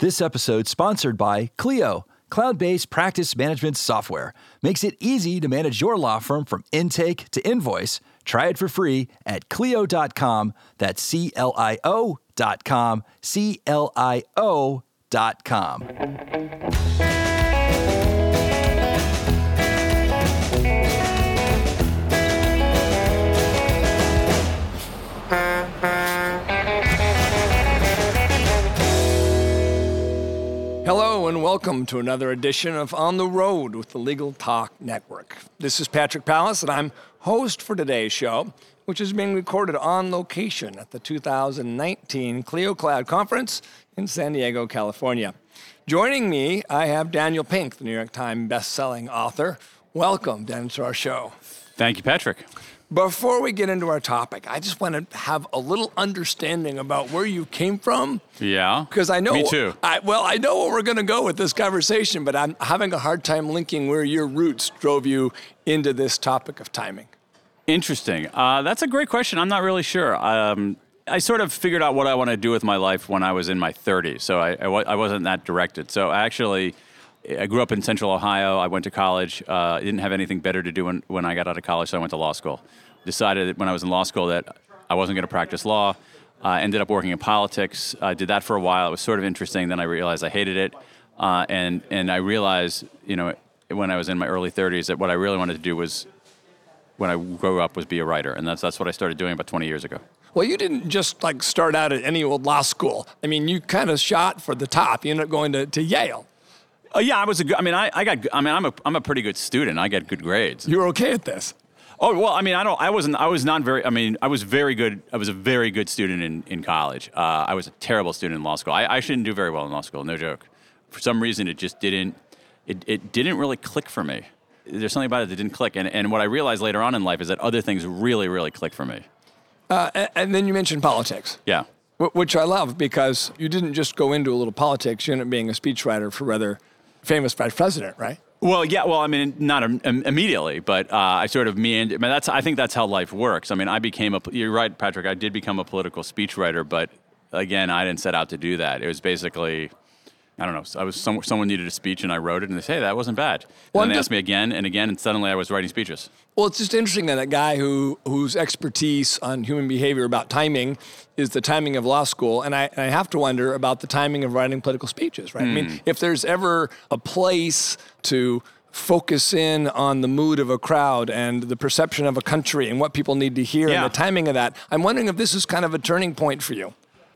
This episode sponsored by Clio, cloud-based practice management software. Makes it easy to manage your law firm from intake to invoice. Try it for free at clio.com. That's C L I O dot com. C L I O dot com. Hello and welcome to another edition of On the Road with the Legal Talk Network. This is Patrick Palace and I'm host for today's show, which is being recorded on location at the 2019 Clio Cloud Conference in San Diego, California. Joining me, I have Daniel Pink, the New York Times best-selling author. Welcome, Dan, to our show. Thank you, Patrick. Before we get into our topic, I just want to have a little understanding about where you came from. Yeah. Because I know. Me too. I, well, I know where we're going to go with this conversation, but I'm having a hard time linking where your roots drove you into this topic of timing. Interesting. Uh, that's a great question. I'm not really sure. Um, I sort of figured out what I want to do with my life when I was in my 30s, so I, I, I wasn't that directed. So I actually. I grew up in central Ohio. I went to college. Uh, I didn't have anything better to do when, when I got out of college, so I went to law school. Decided when I was in law school that I wasn't going to practice law. I uh, ended up working in politics. I did that for a while. It was sort of interesting. Then I realized I hated it. Uh, and, and I realized, you know, when I was in my early 30s, that what I really wanted to do was, when I grew up, was be a writer. And that's, that's what I started doing about 20 years ago. Well, you didn't just like start out at any old law school. I mean, you kind of shot for the top. You ended up going to, to Yale. Uh, yeah, I was a good. I mean, I, I got. I mean, I'm a I'm a pretty good student. I get good grades. You were okay at this. Oh well, I mean, I don't. I wasn't. I was not very. I mean, I was very good. I was a very good student in in college. Uh, I was a terrible student in law school. I, I shouldn't do very well in law school. No joke. For some reason, it just didn't. It it didn't really click for me. There's something about it that didn't click. And and what I realized later on in life is that other things really really click for me. Uh, and, and then you mentioned politics. Yeah. Which I love because you didn't just go into a little politics. You ended up being a speechwriter for rather famous vice president, right? Well, yeah. Well, I mean, not Im- immediately, but uh, I sort of meandered. I mean, that's. I think that's how life works. I mean, I became a. You're right, Patrick. I did become a political speechwriter, but again, I didn't set out to do that. It was basically. I don't know. I was some, someone needed a speech and I wrote it and they say hey, that wasn't bad. Well, and they I'm asked me again and again and suddenly I was writing speeches. Well, it's just interesting that a guy who whose expertise on human behavior about timing is the timing of law school, and I, and I have to wonder about the timing of writing political speeches, right? I mean, hmm. if there's ever a place to focus in on the mood of a crowd and the perception of a country and what people need to hear Yeah. and the timing of that, I'm wondering if this is kind of a turning point for you.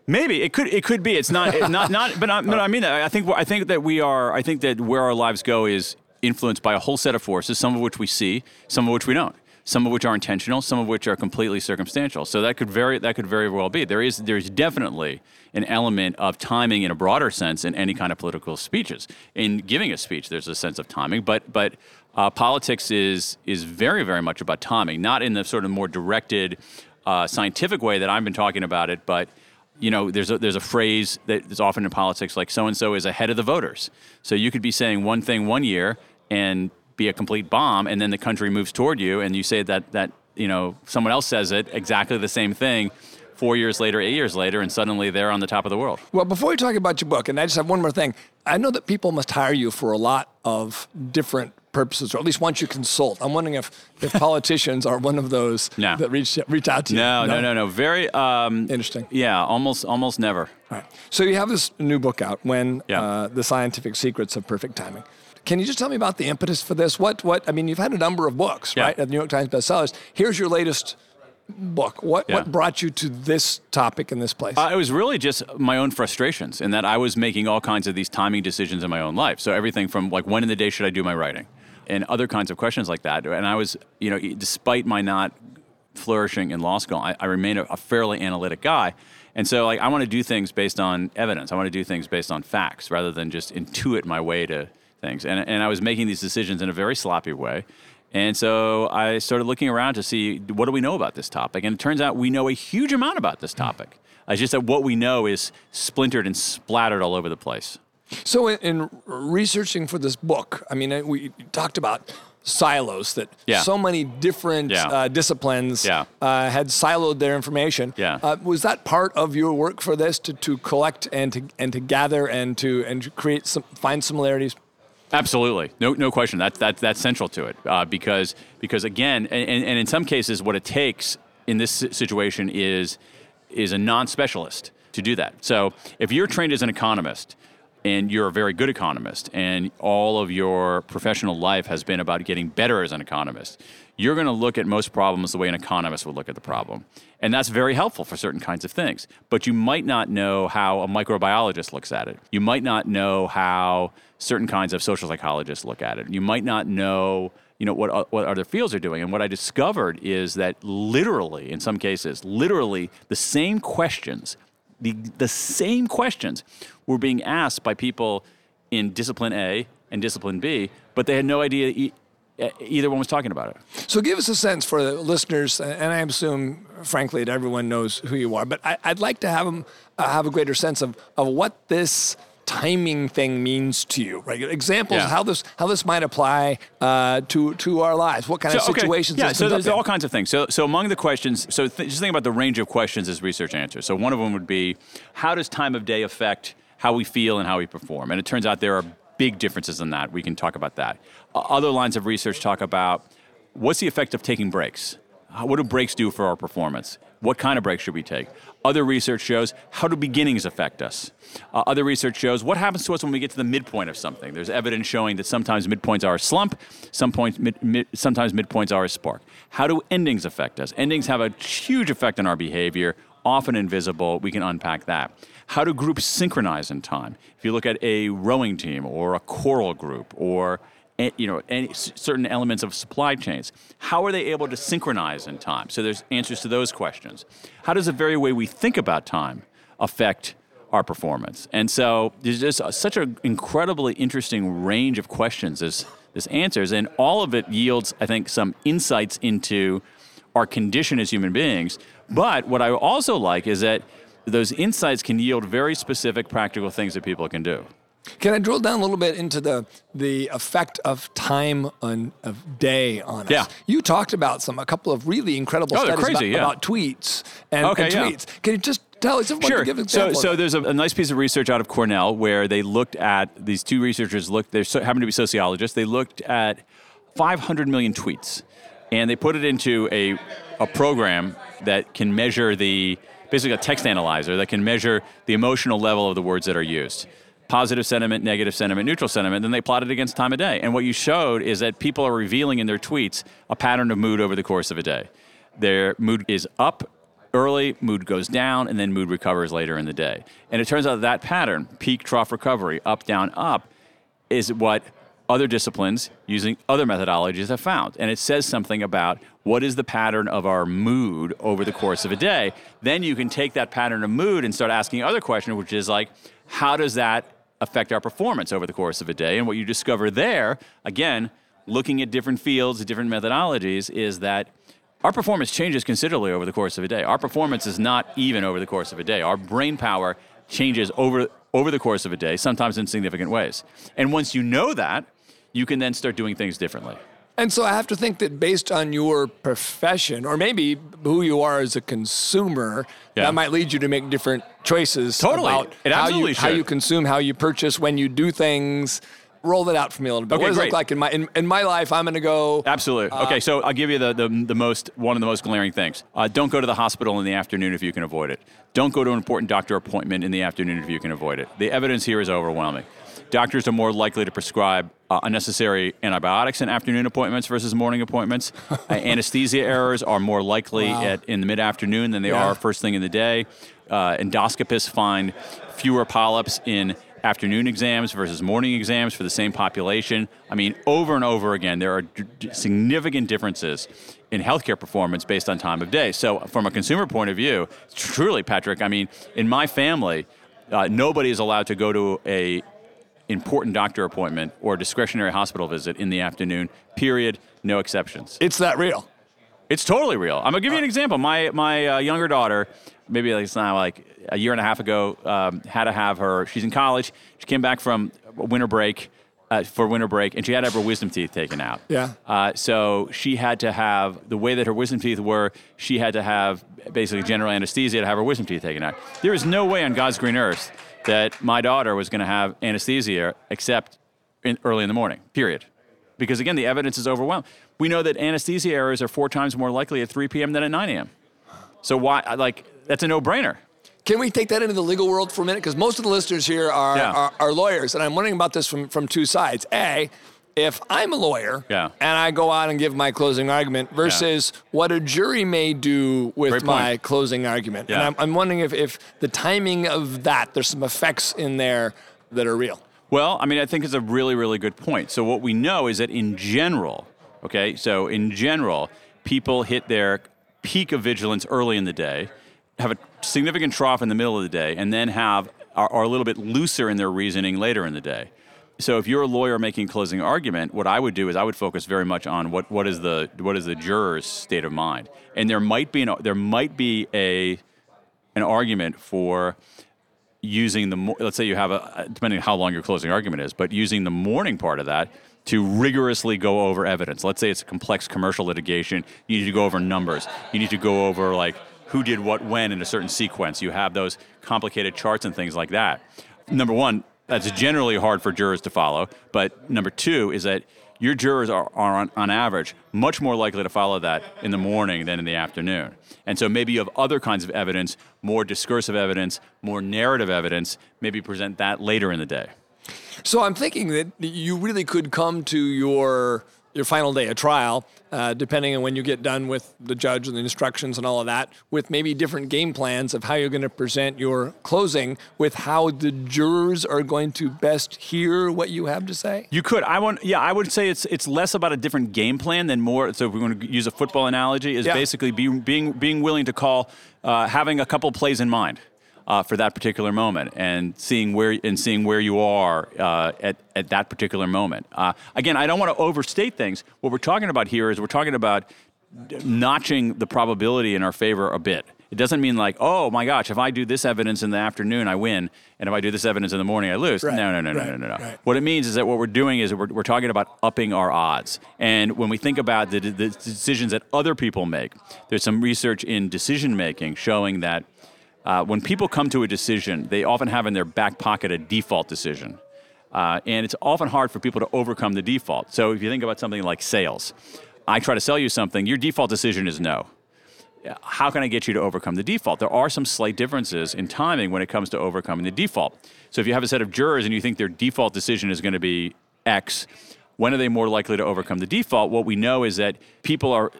Maybe it could. It could be. It's not. Not. Not. But, I, I mean. I think. I think that we are. I think that where our lives go is influenced by a whole set of forces. Some of which we see. Some of which we don't. Some of which are intentional. Some of which are completely circumstantial. So that could very. That could very well be. There is. There is definitely an element of timing in a broader sense in any kind of political speeches. In giving a speech, there's a sense of timing. But. But. Uh, politics is is very very much about timing, not in the sort of more directed, uh, scientific way that I've been talking about it, but you know, there's a, there's a phrase that is often in politics like so and so is ahead of the voters. So you could be saying one thing one year and be a complete bomb, and then the country moves toward you, and you say that that you know someone else says it exactly the same thing. Four years later, eight years later, and suddenly they're on the top of the world. Well, before we talk about your book, and I just have one more thing. I know that people must hire you for a lot of different purposes, or at least once you consult. I'm wondering if, if politicians are one of those No. that reach reach out to you. No, no, no, no. Very um, Interesting. Yeah, almost almost never. All right. So you have this new book out, when Yeah. uh, the scientific secrets of perfect timing. Can you just tell me about the impetus for this? What what I mean, you've had a number of books, Yeah. right? At the New York Times bestsellers. Here's your latest book. What Yeah. what brought you to this topic in this place? Uh, it was really just my own frustrations in that I was making all kinds of these timing decisions in my own life. So everything from like when in the day should I do my writing, and other kinds of questions like that. And I was, you know, despite my not flourishing in law school, I, I remain a, a fairly analytic guy. And so, like, I want to do things based on evidence. I want to do things based on facts rather than just intuit my way to things. And, and I was making these decisions in a very sloppy way. And so I started looking around to see what do we know about this topic. And it turns out we know a huge amount about this topic. It's just that what we know is splintered and splattered all over the place. So, in, in researching for this book, I mean, we talked about silos that Yeah. so many different Yeah. uh, disciplines Yeah. uh, had siloed their information. Yeah. Uh, was that part of your work for this to, to collect and to and to gather and to and to create some find similarities? Absolutely, no, no question. That's that, that's central to it uh, because because again, and, and and in some cases, what it takes in this situation is is a non-specialist to do that. So if you're trained as an economist and you're a very good economist and all of your professional life has been about getting better as an economist, you're going to look at most problems the way an economist would look at the problem. And that's very helpful for certain kinds of things. But you might not know how a microbiologist looks at it. You might not know how certain kinds of social psychologists look at it. You might not know you know what what other fields are doing and what i discovered is that literally in some cases literally the same questions the, the same questions were being asked by people in discipline a and discipline b but they had no idea e- either one was talking about it So give us a sense for the listeners, and I assume, frankly, that everyone knows who you are. But I, I'd like to have them uh, have a greater sense of, of what this timing thing means to you. Right? Examples Yeah. how this how this might apply uh, to to our lives. What kind of okay. situations? Yeah, so there's in. all kinds of things. So, so among the questions, so th- just think about the range of questions as research answers. So one of them would be, how does time of day affect how we feel and how we perform? And it turns out there are big differences in that. We can talk about that. Other lines of research talk about what's the effect of taking breaks. What do breaks do for our performance? What kind of breaks should we take? Other research shows how do beginnings affect us? Uh, other research shows what happens to us when we get to the midpoint of something. There's evidence showing that sometimes midpoints are a slump, some points, mid, mid, sometimes midpoints are a spark. How do endings affect us? Endings have a huge effect on our behavior, often invisible. We can unpack that. How do groups synchronize in time? If you look at a rowing team or a choral group or eh, you know any, certain elements of supply chains, how are they able to synchronize in time? So there's answers to those questions. How does the very way we think about time affect our performance? And so there's just such an incredibly interesting range of questions as as answers, and all of it yields, I think, some insights into our condition as human beings. But what I also like is that those insights can yield very specific practical things that people can do. Can I drill down a little bit into the the effect of time on of day on us? Yeah. You talked about some a couple of really incredible Oh, studies crazy, about, yeah. about tweets and, Okay, and yeah. tweets. Can you just tell us? Sure. Give an So, so there's a, a nice piece of research out of Cornell where they looked at these two researchers looked. They so, happen to be sociologists. They looked at 500 million tweets, and they put it into a a program that can measure the basically a text analyzer that can measure the emotional level of the words that are used. Positive sentiment, negative sentiment, neutral sentiment, then they plotted against time of day. And what you showed is that people are revealing in their tweets a pattern of mood over the course of a day. Their mood is up early, mood goes down, and then mood recovers later in the day. And it turns out that pattern, peak trough recovery, up, down, up, is what other disciplines using other methodologies have found. And it says something about what is the pattern of our mood over the course of a day. Then you can take that pattern of mood and start asking other questions, which is like, how does that affect our performance over the course of a day? And what you discover there, again, looking at different fields, different methodologies, is that our performance changes considerably over the course of a day. Our performance is not even over the course of a day. Our brain power changes over over the course of a day, sometimes in significant ways. And once you know that, you can then start doing things differently. And so I have to think that based on your profession, or maybe who you are as a consumer, Yeah. that might lead you to make different choices Totally. about how, you, how you consume, how you purchase, when you do things. Roll that out for me a little bit. Okay, what does it look like in my in, in my life? I'm going to go. Absolutely. okay, so I'll give you the, the, the most one of the most glaring things. Uh, don't go to the hospital in the afternoon if you can avoid it. Don't go to an important doctor appointment in the afternoon if you can avoid it. The evidence here is overwhelming. Doctors are more likely to prescribe uh, unnecessary antibiotics in afternoon appointments versus morning appointments. Uh, anesthesia errors are more likely Wow. at, in the mid afternoon than they Yeah. are first thing in the day. Uh, endoscopists find fewer polyps in afternoon exams versus morning exams for the same population. I mean, over and over again, there are d- d- significant differences in healthcare performance based on time of day. So, from a consumer point of view, truly, Patrick, I mean, in my family, uh, nobody is allowed to go to a important doctor appointment or discretionary hospital visit in the afternoon. Period. No exceptions. It's that real. It's totally real. I'm gonna give you an example. My my uh, younger daughter, maybe like it's not like a year and a half ago, um, had to have her. She's in college. She came back from winter break, uh, for winter break, and she had to have her wisdom teeth taken out. Yeah. Uh, so she had to have the way that her wisdom teeth were. She had to have basically general anesthesia to have her wisdom teeth taken out. There is no way on God's green earth that my daughter was going to have anesthesia except in, early in the morning. Period. Because again, the evidence is overwhelming. We know that anesthesia errors are four times more likely at 3 p.m. than at 9 a.m. So why? Like that's a no-brainer. Can we take that into the legal world for a minute? Because most of the listeners here are, Yeah. are, are lawyers, and I'm wondering about this from, from two sides. A, if I'm a lawyer Yeah. and I go out and give my closing argument versus what a jury may do with my closing argument. And I'm, I'm wondering if, if the timing of that, there's some effects in there that are real. Well, I mean, I think it's a really, really good point. So, what we know is that in general, okay, so in general, people hit their peak of vigilance early in the day, have a significant trough in the middle of the day, and then have are, are a little bit looser in their reasoning later in the day. So, if you're a lawyer making closing argument, what I would do is I would focus very much on what, what is the what is the juror's state of mind, and there might be an, there might be a an argument for using the let's say you have a depending on how long your closing argument is, but using the morning part of that to rigorously go over evidence. Let's say it's a complex commercial litigation. You need to go over numbers. You need to go over like who did what when in a certain sequence. You have those complicated charts and things like that. Number one, that's generally hard for jurors to follow. But number two is that your jurors are, are on, on average much more likely to follow that in the morning than in the afternoon. And so maybe you have other kinds of evidence, more discursive evidence, more narrative evidence, maybe present that later in the day. So I'm thinking that you really could come to your your final day of trial, uh, depending on when you get done with the judge and the instructions and all of that, with maybe different game plans of how you're going to present your closing, with how the jurors are going to best hear what you have to say. You could. I want. Yeah, I would say it's it's less about a different game plan than more. So if we're going to use a football analogy, is Yeah. basically being being being willing to call, uh, having a couple plays in mind. Uh, for that particular moment, and seeing where and seeing where you are uh, at at that particular moment. Uh, again, I don't want to overstate things. What we're talking about here is we're talking about notching the probability in our favor a bit. It doesn't mean like, oh my gosh, if I do this evidence in the afternoon, I win, and if I do this evidence in the morning, I lose. Right, No, no, no, no, no, no, no. right. What it means is that what we're doing is we're, we're talking about upping our odds. And when we think about the, the decisions that other people make, there's some research in decision making showing that uh, when people come to a decision, they often have in their back pocket a default decision. Uh, and it's often hard for people to overcome the default. So if you think about something like sales, I try to sell you something, your default decision is no. How can I get you to overcome the default? There are some slight differences in timing when it comes to overcoming the default. So if you have a set of jurors and you think their default decision is going to be X, when are they more likely to overcome the default? What we know is that people are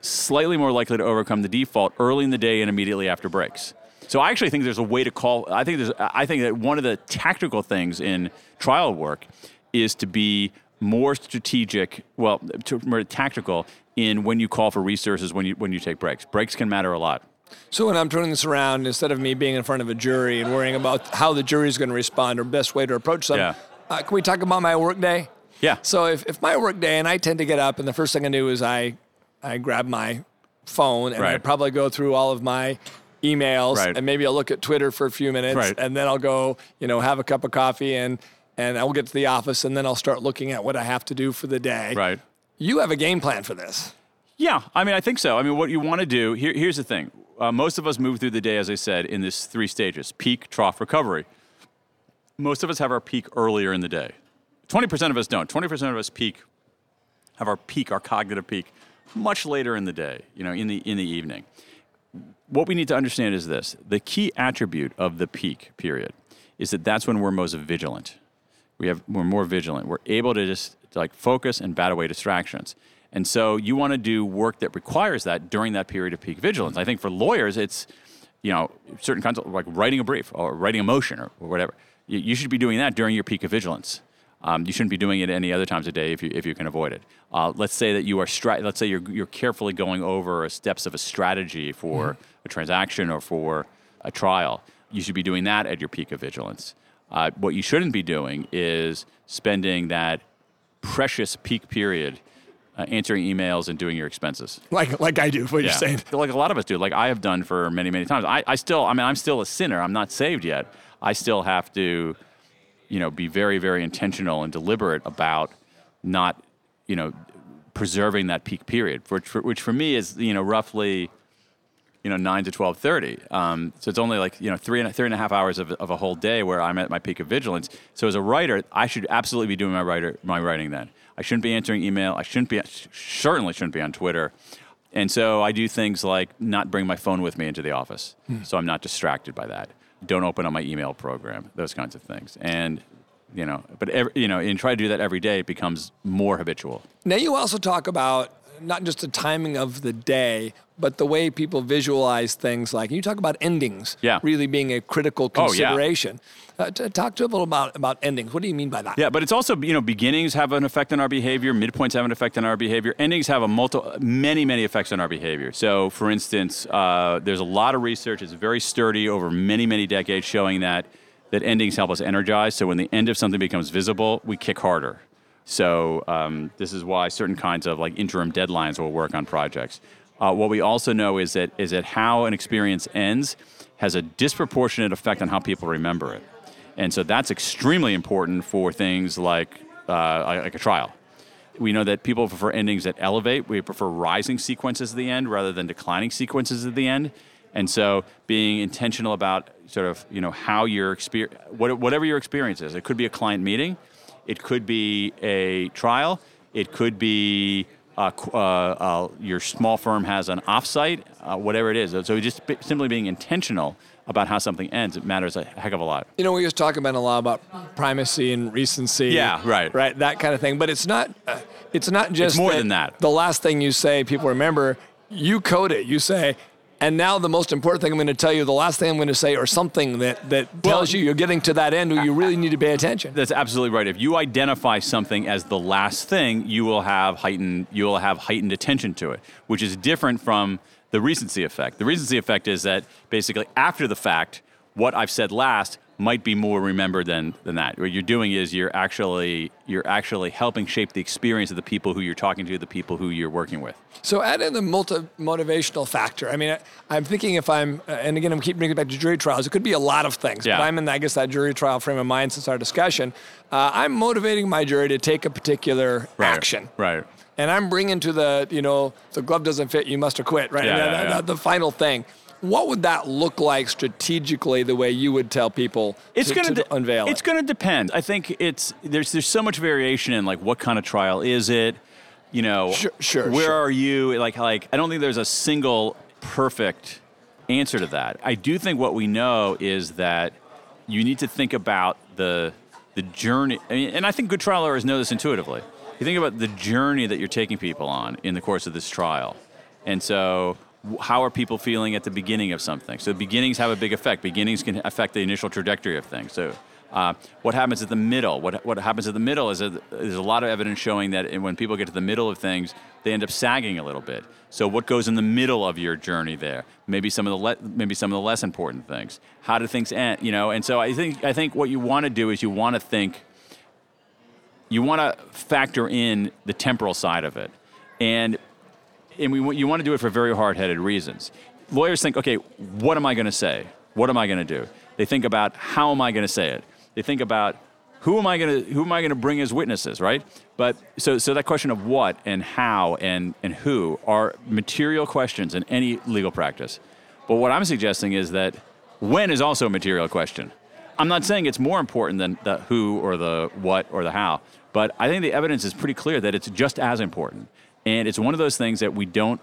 slightly more likely to overcome the default early in the day and immediately after breaks. So I actually think there's a way to call. I think there's. I think that one of the tactical things in trial work is to be more strategic. Well, to, more tactical in when you call for resources when you when you take breaks. Breaks can matter a lot. So when I'm turning this around, instead of me being in front of a jury and worrying about how the jury is going to respond or best way to approach them, Yeah. uh, can we talk about my work day? Yeah. So if, if my work day, and I tend to get up, and the first thing I do is I, I grab my phone and I probably go through all of my emails Right. and maybe I'll look at Twitter for a few minutes Right. and then I'll go, you know, have a cup of coffee and and I'll get to the office and then I'll start looking at what I have to do for the day. Right. You have a game plan for this. Yeah, I mean, I think so. I mean, what you want to do here, here's the thing. Uh, most of us move through the day, as I said, in this three stages: peak, trough, recovery. Most of us have our peak earlier in the day. Twenty percent of us don't. Twenty percent of us peak, have our peak, our cognitive peak, much later in the day. You know, in the in the evening. What we need to understand is this: the key attribute of the peak period is that that's when we're most vigilant. We have we're more vigilant. We're able to just to like focus and bat away distractions. And so you want to do work that requires that during that period of peak vigilance. I think for lawyers, it's you know certain kinds of like writing a brief or writing a motion or, or whatever. You, you should be doing that during your peak of vigilance. Um, you shouldn't be doing it any other times of day if you, if you can avoid it. Uh, let's say that you are stra- let's say you're, you're carefully going over steps of a strategy for a transaction or for a trial. You should be doing that at your peak of vigilance. Uh, what you shouldn't be doing is spending that precious peak period uh, answering emails and doing your expenses. Like like I do, what you're saying. Like a lot of us do. Like I have done for many, many times. I, I still, I mean, I'm still a sinner. I'm not saved yet. I still have to, you know, be very, very intentional and deliberate about not, you know, preserving that peak period, which for, which for me is, you know, roughly, you know, nine to twelve thirty. Um, so it's only like you know three and three and a half hours of, of a whole day where I'm at my peak of vigilance. So as a writer, I should absolutely be doing my writer my writing then. I shouldn't be answering email. I shouldn't be certainly shouldn't be on Twitter. And so I do things like not bring my phone with me into the office, hmm. so I'm not distracted by that. Don't open up my email program, those kinds of things. And you know, but every, you know, and try to do that every day, it becomes more habitual. Now you also talk about not just the timing of the day, but the way people visualize things like you talk about endings yeah. really being a critical consideration. Oh, yeah. uh, t- talk to a little about about endings. What do you mean by that? Yeah, but it's also you know beginnings have an effect on our behavior, midpoints have an effect on our behavior, endings have a multi many many effects on our behavior. So, for instance, uh, there's a lot of research. It's very sturdy over many many decades, showing that that endings help us energize. So when the end of something becomes visible, we kick harder. So um, this is why certain kinds of like interim deadlines will work on projects. Uh, what we also know is that is that how an experience ends has a disproportionate effect on how people remember it, and so that's extremely important for things like uh, like a trial. We know that people prefer endings that elevate. We prefer rising sequences at the end rather than declining sequences at the end. And so, being intentional about sort of you know how your experience, whatever your experience is, it could be a client meeting, it could be a trial. It could be uh, uh, uh, your small firm has an offsite, uh, whatever it is. So just simply being intentional about how something ends, it matters a heck of a lot. You know, we was talking about a lot about primacy and recency. Yeah, right, right, that kind of thing. But it's not. Uh, it's not just it's more than that. The last thing you say, people remember. You code it. You say, and now the most important thing I'm going to tell you, the last thing I'm going to say, or something that, that tells you you're getting to that end where you really need to pay attention. That's absolutely right. If you identify something as the last thing, you will have heightened you will have heightened attention to it, which is different from the recency effect. The recency effect is that basically after the fact, what I've said last might be more remembered than, than that. What you're doing is you're actually you're actually helping shape the experience of the people who you're talking to, the people who you're working with. So add in the multi motivational factor. I mean, I, am thinking if I'm, uh, and again, I'm keep bringing it back to jury trials. It could be a lot of things. Yeah. But I'm in, I guess, that jury trial frame of mind since our discussion. Uh, I'm motivating my jury to take a particular right. action. Right. And I'm bringing to the, you know, the glove doesn't fit, you must acquit. Right. Yeah, yeah, the final thing what would that look like strategically the way you would tell people it's to, gonna to de- unveil it's going to depend. I think it's there's there's so much variation in like what kind of trial is it? You know sure, sure where sure. are you? Like like i don't think there's a single perfect answer to that. I do think what we know is that you need to think about the the journey I mean, and i think good trial lawyers know this intuitively. You think about the journey that you're taking people on in the course of this trial. And so how are people feeling at the beginning of something? So beginnings have a big effect. Beginnings can affect the initial trajectory of things. So uh, what happens at the middle? What, what happens at the middle is that there's a lot of evidence showing that when people get to the middle of things, they end up sagging a little bit. So what goes in the middle of your journey there? Maybe some of the le- maybe some of the less important things. How do things end? You know, and so I think I think what you want to do is you want to think. You want to factor in the temporal side of it, and and we, you want to do it for very hard-headed reasons. Lawyers think, okay, what am I going to say? What am I going to do? They think about how am I going to say it? They think about who am I going to who am I going to bring as witnesses, right? But so so that question of what and how and and who are material questions in any legal practice. But what I'm suggesting is that when is also a material question. I'm not saying it's more important than the who or the what or the how, but I think the evidence is pretty clear that it's just as important. And it's one of those things that we don't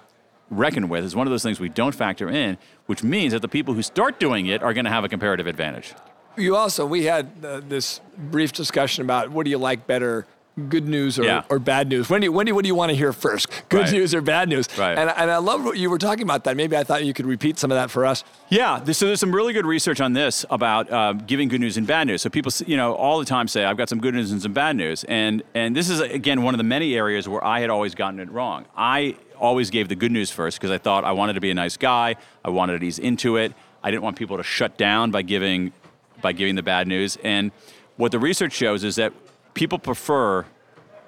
reckon with. It's one of those things we don't factor in, which means that the people who start doing it are going to have a comparative advantage. You also, we had uh, this brief discussion about what do you like better, good news or, yeah. or bad news? Wendy, Wendy, what do you want to hear first? Good right. news or bad news? Right. And, and I love what you were talking about that. Maybe I thought you could repeat some of that for us. Yeah, so there's some really good research on this about uh, giving good news and bad news. So people, you know, all the time say, "I've got some good news and some bad news," and and this is again one of the many areas where I had always gotten it wrong. I always gave the good news first because I thought I wanted to be a nice guy. I wanted to ease into it. I didn't want people to shut down by giving by giving the bad news. And what the research shows is that people prefer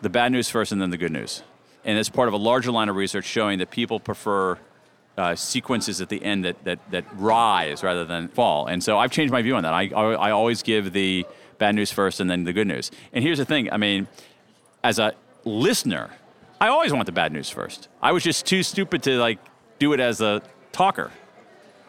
the bad news first and then the good news. And it's part of a larger line of research showing that people prefer uh, sequences at the end that, that, that rise rather than fall. And so I've changed my view on that. I, I, I always give the bad news first and then the good news. And here's the thing I mean, as a listener, I always want the bad news first. I was just too stupid to like do it as a talker.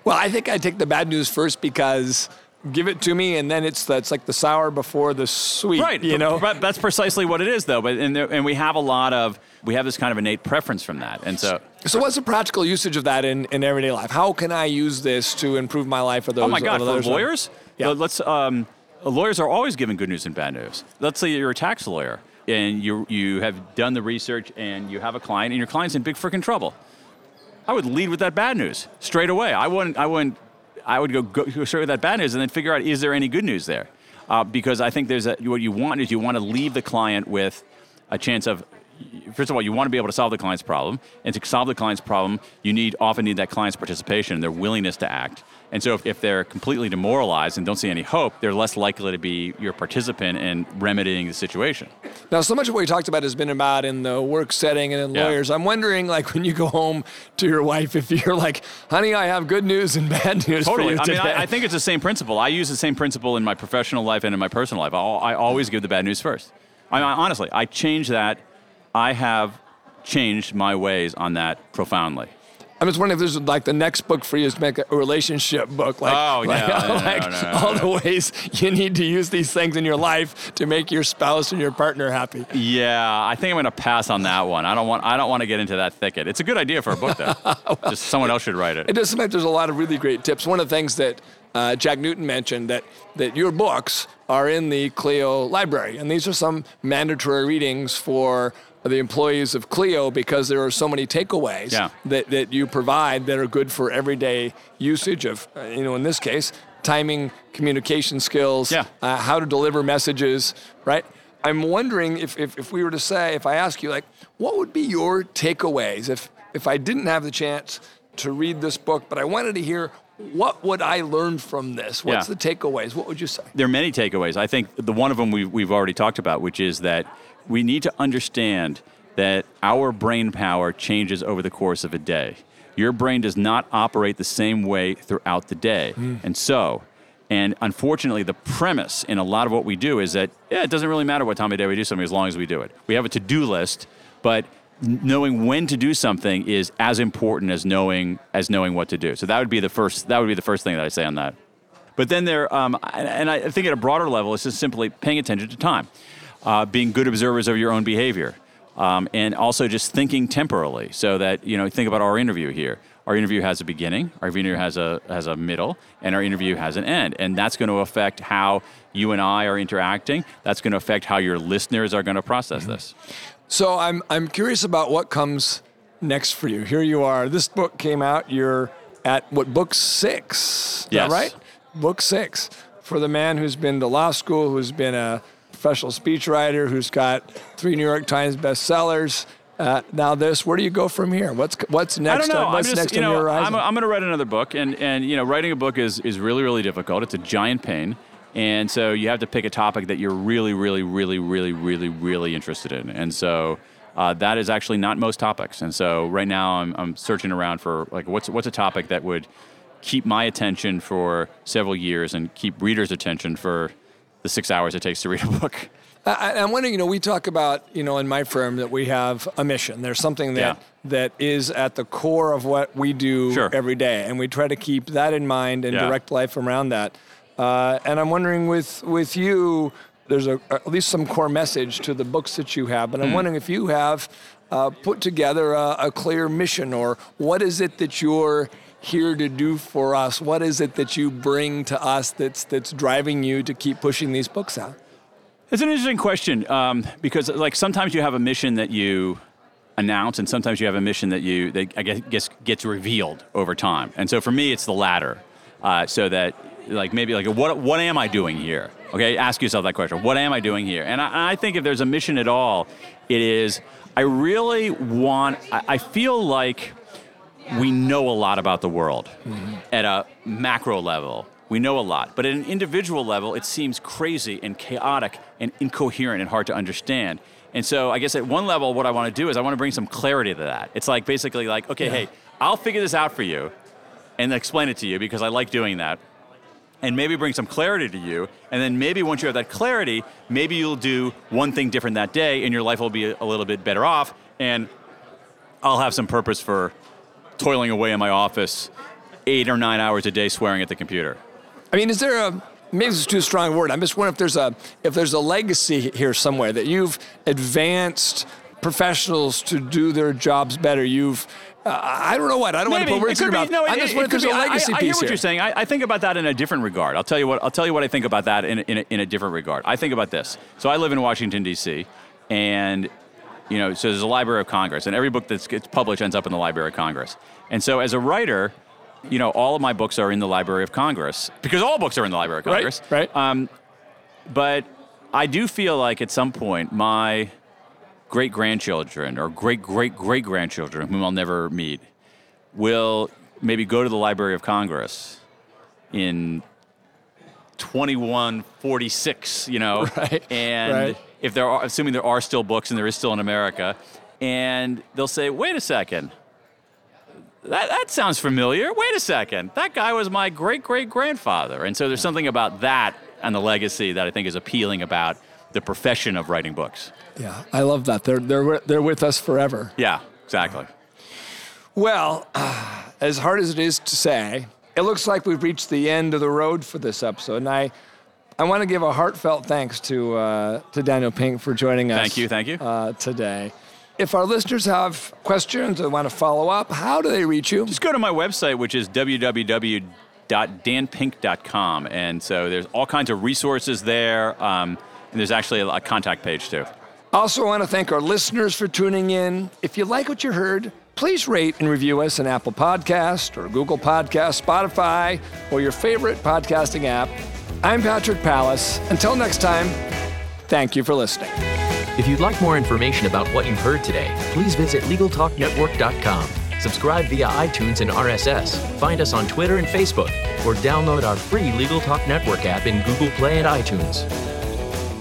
Well, I think I take the bad news first because give it to me, and then it's that's like the sour before the sweet. Right. You know. But that's precisely what it is, though. But and, there, and we have a lot of we have this kind of innate preference from that, and so. So what's the practical usage of that in, in everyday life? How can I use this to improve my life or those? Oh my God! For lawyers, yeah. let's. Um, lawyers are always given good news and bad news. Let's say you're a tax lawyer and you you have done the research and you have a client and your client's in big freaking trouble. I would lead with that bad news straight away. I wouldn't. I wouldn't. I would go, go, go straight with that bad news and then figure out is there any good news there, uh, because I think there's a, what you want is you want to leave the client with a chance of first of all, you want to be able to solve the client's problem, and to solve the client's problem, you need often need that client's participation and their willingness to act. And so, if, if they're completely demoralized and don't see any hope, they're less likely to be your participant in remedying the situation. Now, so much of what we talked about has been about in the work setting and in Yeah. lawyers. I'm wondering, like, when you go home to your wife, if you're like, "Honey, I have good news and bad news for Totally. I mean. I, I think it's the same principle. I use the same principle in my professional life and in my personal life. I'll, I always give the bad news first. I mean, honestly, I change that. I have changed my ways on that profoundly. I'm just wondering if this is like the next book for you is to make a relationship book, like, Oh, no, like, no, like no, all the ways you need to use these things in your life to make your spouse and your partner happy. Yeah, I think I'm going to pass on that one. I don't want. I don't want to get into that thicket. It's a good idea for a book, though. Just someone else should write it. It does seem like there's a lot of really great tips. One of the things that uh, Jack Newton mentioned that that your books are in the Clio library, and these are some mandatory readings for the employees of Clio because there are so many takeaways Yeah. that, that you provide that are good for everyday usage of, uh, you know, in this case, timing, communication skills, Yeah. uh, how to deliver messages, right? I'm wondering if, if, if we were to say, if I ask you, like, what would be your takeaways if, if I didn't have the chance to read this book, but I wanted to hear what would I learn from this? What's Yeah. the takeaways? What would you say? there are many takeaways. I think the one of them we've, we've already talked about, which is that we need to understand that our brain power changes over the course of a day. Your brain does not operate the same way throughout the day. Hmm. And so, and unfortunately, the premise in a lot of what we do is that, yeah, it doesn't really matter what time of day we do something as long as we do it. We have a to do list, but knowing when to do something is as important as knowing as knowing what to do. So that would be the first that would be the first thing that I say on that. But then there, um, and I think at a broader level, it's just simply paying attention to time, uh, being good observers of your own behavior, um, and also just thinking temporally. So that you know, think about our interview here. Our interview has a beginning, our interview has a has a middle, and our interview has an end, and that's going to affect how you and I are interacting. That's going to affect how your listeners are going to process this. So I'm I'm curious about what comes next for you. Here you are. This book came out. You're at what book six? Yes. right? Book six for the man who's been to law school, who's been a professional speechwriter, who's got three New York Times bestsellers. Uh, now this, where do you go from here? What's what's next? I don't know. On, what's I'm just, next you on know, your horizon? I'm, I'm going to write another book, and and you know, writing a book is is really really difficult. It's a giant pain, and so you have to pick a topic that you're really really really really really really interested in, and so. Uh, that is actually not most topics, and so right now I'm, I'm searching around for like what's what's a topic that would keep my attention for several years and keep readers' attention for the six hours it takes to read a book. I, I'm wondering, you know, we talk about, you know, in my firm that we have a mission. There's something that Yeah. that is at the core of what we do Sure. every day, and we try to keep that in mind and Yeah. direct life around that. Uh, and I'm wondering, with with you, there's a, at least some core message to the books that you have, but Hmm. I'm wondering if you have uh, put together a, a clear mission, or what is it that you're here to do for us? What is it that you bring to us that's that's driving you to keep pushing these books out? It's an interesting question um, because, like, sometimes you have a mission that you announce, and sometimes you have a mission that you that I guess gets, gets revealed over time. And so, for me, it's the latter. Uh, so that, like, maybe like, what what am I doing here? Okay, ask yourself that question. What am I doing here? And I, I think if there's a mission at all, it is I really want. I, I feel like we know a lot about the world mm-hmm. at a macro level. We know a lot. But at an individual level, it seems crazy and chaotic and incoherent and hard to understand. And so I guess at one level, what I want to do is I want to bring some clarity to that. It's like basically like, okay, hey, I'll figure this out for you and explain it to you because I like doing that. And maybe bring some clarity to you. And then maybe once you have that clarity, maybe you'll do one thing different that day and your life will be a little bit better off. And I'll have some purpose for toiling away in my office eight or nine hours a day swearing at the computer. I mean, is there a maybe it's too strong a word. I'm just wondering if there's a if there's a legacy here somewhere that you've advanced professionals to do their jobs better. You've uh, I don't know what. I don't Maybe. want to put words in your mouth. No, I'm just wondering if there's a legacy I, I, I hear what here. you're saying. I, I, think about that in a different regard. I'll tell you what. I'll tell you what I think about that in a, in a, in a different regard. I think about this. So I live in Washington D.C. and you know, so there's a Library of Congress, and every book that gets published ends up in the Library of Congress. And so as a writer, you know, all of my books are in the Library of Congress because all books are in the Library of Congress. Right. Right. Um, but I do feel like at some point my great grandchildren or great great great grandchildren, whom I'll never meet, will maybe go to the Library of Congress in 2146, you know, Right, and right. if there are, assuming there are still books and there is still in America, and they'll say, wait a second. That, that sounds familiar. Wait a second. That guy was my great great grandfather. And so there's something about that and the legacy that I think is appealing about the profession of writing books. Yeah, I love that. They're they're they're with us forever. Yeah, exactly. Well, as hard as it is to say, it looks like we've reached the end of the road for this episode, and I, I want to give a heartfelt thanks to uh, to Daniel Pink for joining us. Thank you, thank you. Uh, today. If our listeners have questions or want to follow up, how do they reach you? Just go to my website, which is www.danpink.com. And so there's all kinds of resources there. Um, and there's actually a contact page too. Also, want to thank our listeners for tuning in. If you like what you heard, please rate and review us on Apple Podcast or Google Podcast, Spotify, or your favorite podcasting app. I'm Patrick Palace. Until next time, thank you for listening. If you'd like more information about what you've heard today, please visit LegalTalkNetwork.com. Subscribe via iTunes and RSS. Find us on Twitter and Facebook, or download our free Legal Talk Network app in Google Play and iTunes.